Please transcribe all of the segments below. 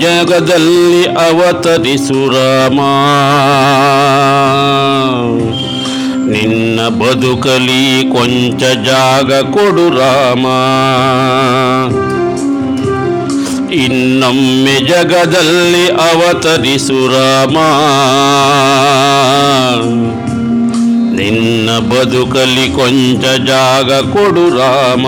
ಜಗದಲ್ಲಿ ಅವತರಿಸು ರಾಮ. ನಿನ್ನ ಬದುಕಲಿ ಕೊಂಚ ಜಾಗ ಕೊಡು ರಾಮ. ಇನ್ನೊಮ್ಮೆ ಜಗದಲ್ಲಿ ಅವತರಿಸು ರಾಮ. ನಿನ್ನ ಬದುಕಲಿ ಕೊಂಚ ಜಾಗ ಕೊಡು ರಾಮ.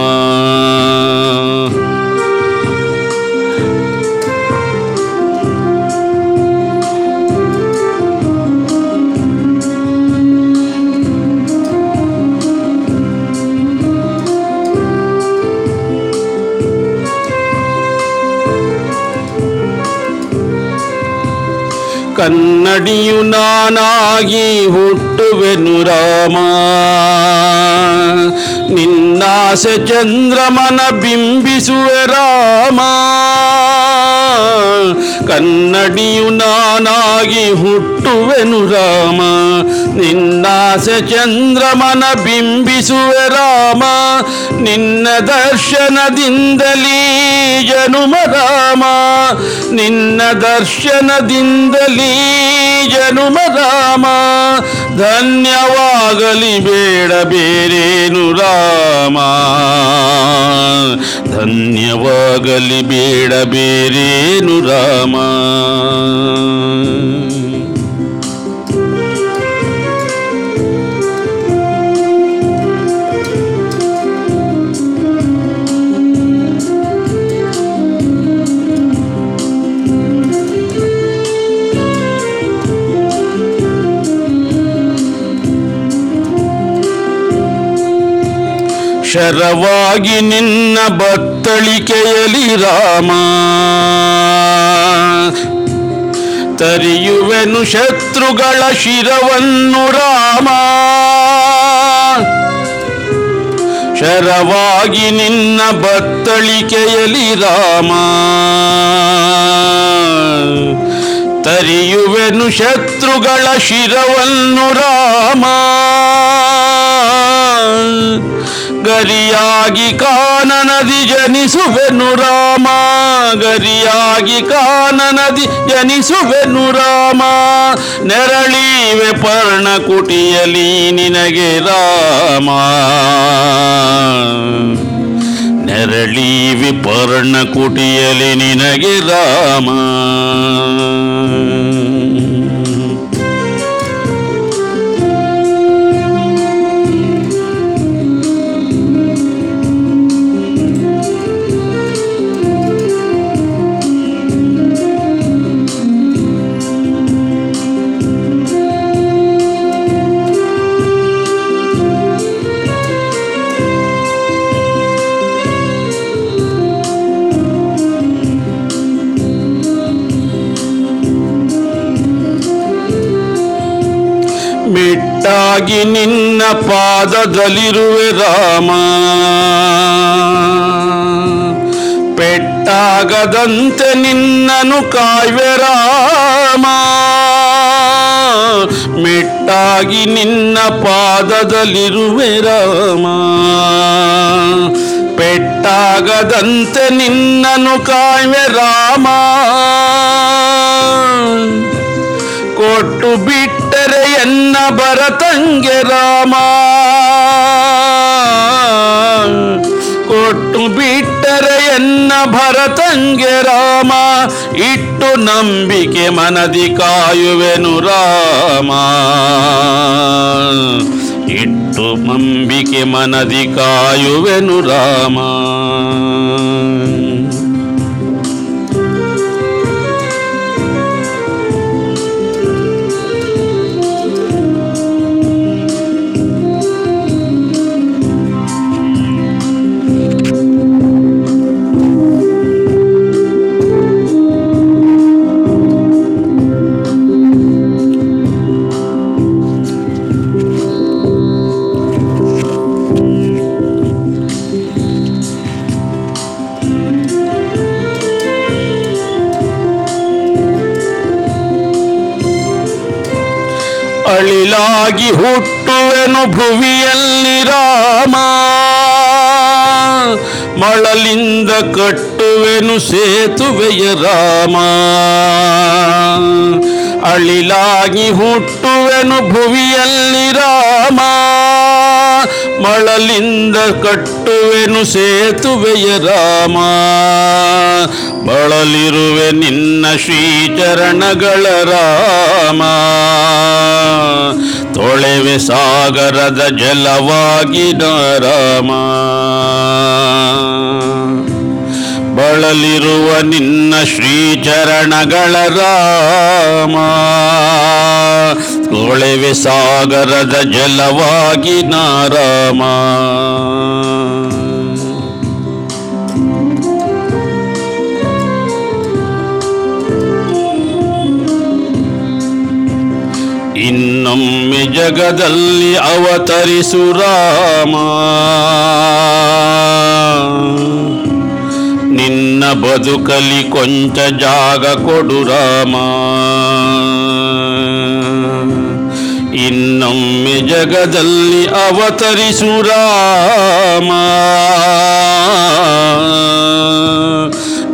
ಕನ್ನಡಿಯು ನಾನಾಗಿ ಹುಟ್ಟುವೆನು ರಾಮ. ನಿನ್ನಾಸೆ ಚಂದ್ರಮನ ಬಿಂಬಿಸುವೆ ರಾಮ. ಕನ್ನಡಿಯು ನಾನಾಗಿ ಹುಟ್ಟುವೆನು ರಾಮ. ನಿನ್ನಾಸೆ ಚಂದ್ರಮನ ಬಿಂಬಿಸುವೆ ರಾಮ. ನಿನ್ನ ದರ್ಶನದಿಂದಲೀ ಜನುಮ ರಾಮ ನಿನ್ನ ದರ್ಶನದಿಂದಲೀ ಜನುಮ ರಾಮ ಧನ್ಯವಾಗಲಿ ಬೇಡ ಬೇರೇನು ರಾಮ. ಧನ್ಯವಾಗಲಿ ಬೇಡ ಬೇರೇನು ರಾಮ. ಶರವಾಗಿ ನಿನ್ನ ಬತ್ತಳಿಕೆಯಲಿ ರಾಮ. ತರಿಯುವೆನು ಶತ್ರುಗಳ ಶಿರವನ್ನು ರಾಮ. ಶರವಾಗಿ ನಿನ್ನ ಬತ್ತಳಿಕೆಯಲಿ ರಾಮ. ತರಿಯುವೆನು ಶತ್ರುಗಳ ಶಿರವನ್ನು ರಾಮ. ಗರಿಯಾಗಿ ಕಾನನದಿ ಜನಿಸುವೆನು ರಾಮ. ಗರಿಯಾಗಿ ಕಾನನದಿ ಜನಿಸುವೆನು ರಾಮ. ನೆರಳಿವೆ ಪರ್ಣಕುಟಿಯಲಿ ನಿನಗೆ ರಾಮ. ನೆರಳಿವಿ ಪರ್ಣಕುಟಿಯಲಿ ನಿನಗೆ ರಾಮ. ಮಿಟ್ಟಾಗಿ ನಿನ್ನ ಪಾದದಲ್ಲಿರುವೆ ರಾಮ. ಪೆಟ್ಟಾಗದಂತೆ ನಿನ್ನನು ಕಾಯ್ವೆ ರಾಮ. ಮೆಟ್ಟಾಗಿ ನಿನ್ನ ಪಾದದಲ್ಲಿರುವೆ ರಾಮ. ಪೆಟ್ಟಾಗದಂತೆ ನಿನ್ನನು ಕಾಯ್ವೆ ರಾಮ. ಕೊಟ್ಟು ಬಿಟ್ಟರೆ ಎನ್ನ ಬರತಂಗೆ ರಾಮ ಕೊಟ್ಟು ಬಿಟ್ಟರೆ ಎನ್ನ ಭರತಂಗೆ ರಾಮ ಇಟ್ಟು ನಂಬಿಕೆ ಮನದಿ ಕಾಯುವೆನು ರಾಮ ಇಟ್ಟು ನಂಬಿಕೆ ಮನದಿ ಕಾಯುವೆನು ರಾಮ ಅಳಿಲಾಗಿ ಹುಟ್ಟುವೆನು ಭುವಿಯಲ್ಲಿ ರಾಮ. ಮಳಲಿಂದ ಕಟ್ಟು ಕಟ್ಟುವೆನು ಸೇತುವೆಯ ರಾಮ. ಅಳಿಲಾಗಿ ಹುಟ್ಟುವೆನು ಭುವಿಯಲ್ಲಿ ರಾಮ. ಮಳಲಿಂದ ಕಟ್ಟುವೆನು ಸೇತುವೆಯ ರಾಮ. ಬಳಲಿರುವೆ ನಿನ್ನ ಶ್ರೀಚರಣಗಳ ರಾಮ. ತೊಳೆವೆ ಸಾಗರದ ಜಲವಾಗಿನ ರಾಮ. ಬಳಲಿರುವ ನಿನ್ನ ಶ್ರೀಚರಣಗಳ ರಾಮ. ತೊಳೆವೆ ಸಾಗರದ ಜಲವಾಗಿ ನಾರಾಮ. ಇನ್ನೊಮ್ಮೆ ಜಗದಲ್ಲಿ ಅವತರಿಸು ರಾಮ. ನಿನ್ನ ಬದುಕಲಿ ಕೊಂಚ ಜಾಗ ಕೊಡು ರಾಮ. ಇನ್ನೊಮ್ಮೆ ಜಗದಲ್ಲಿ ಅವತರಿಸು ರಾಮ.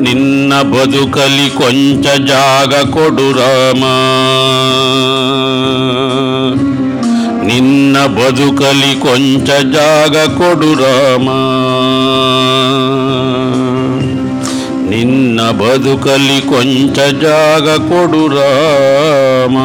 ನಿನ್ನ ಬದುಕಲಿ ಕೊಂಚ ಜಾಗ ಕೊಡು ರಾಮ. ನಿನ್ನ ಬದುಕಲಿ ಕೊಂಚ ಜಾಗ ಕೊಡು ರಾಮ. ನಿನ್ನ ಬದುಕಲಿ ಕೊಂಚ ಜಾಗ ಕೊಡು ರಾಮ.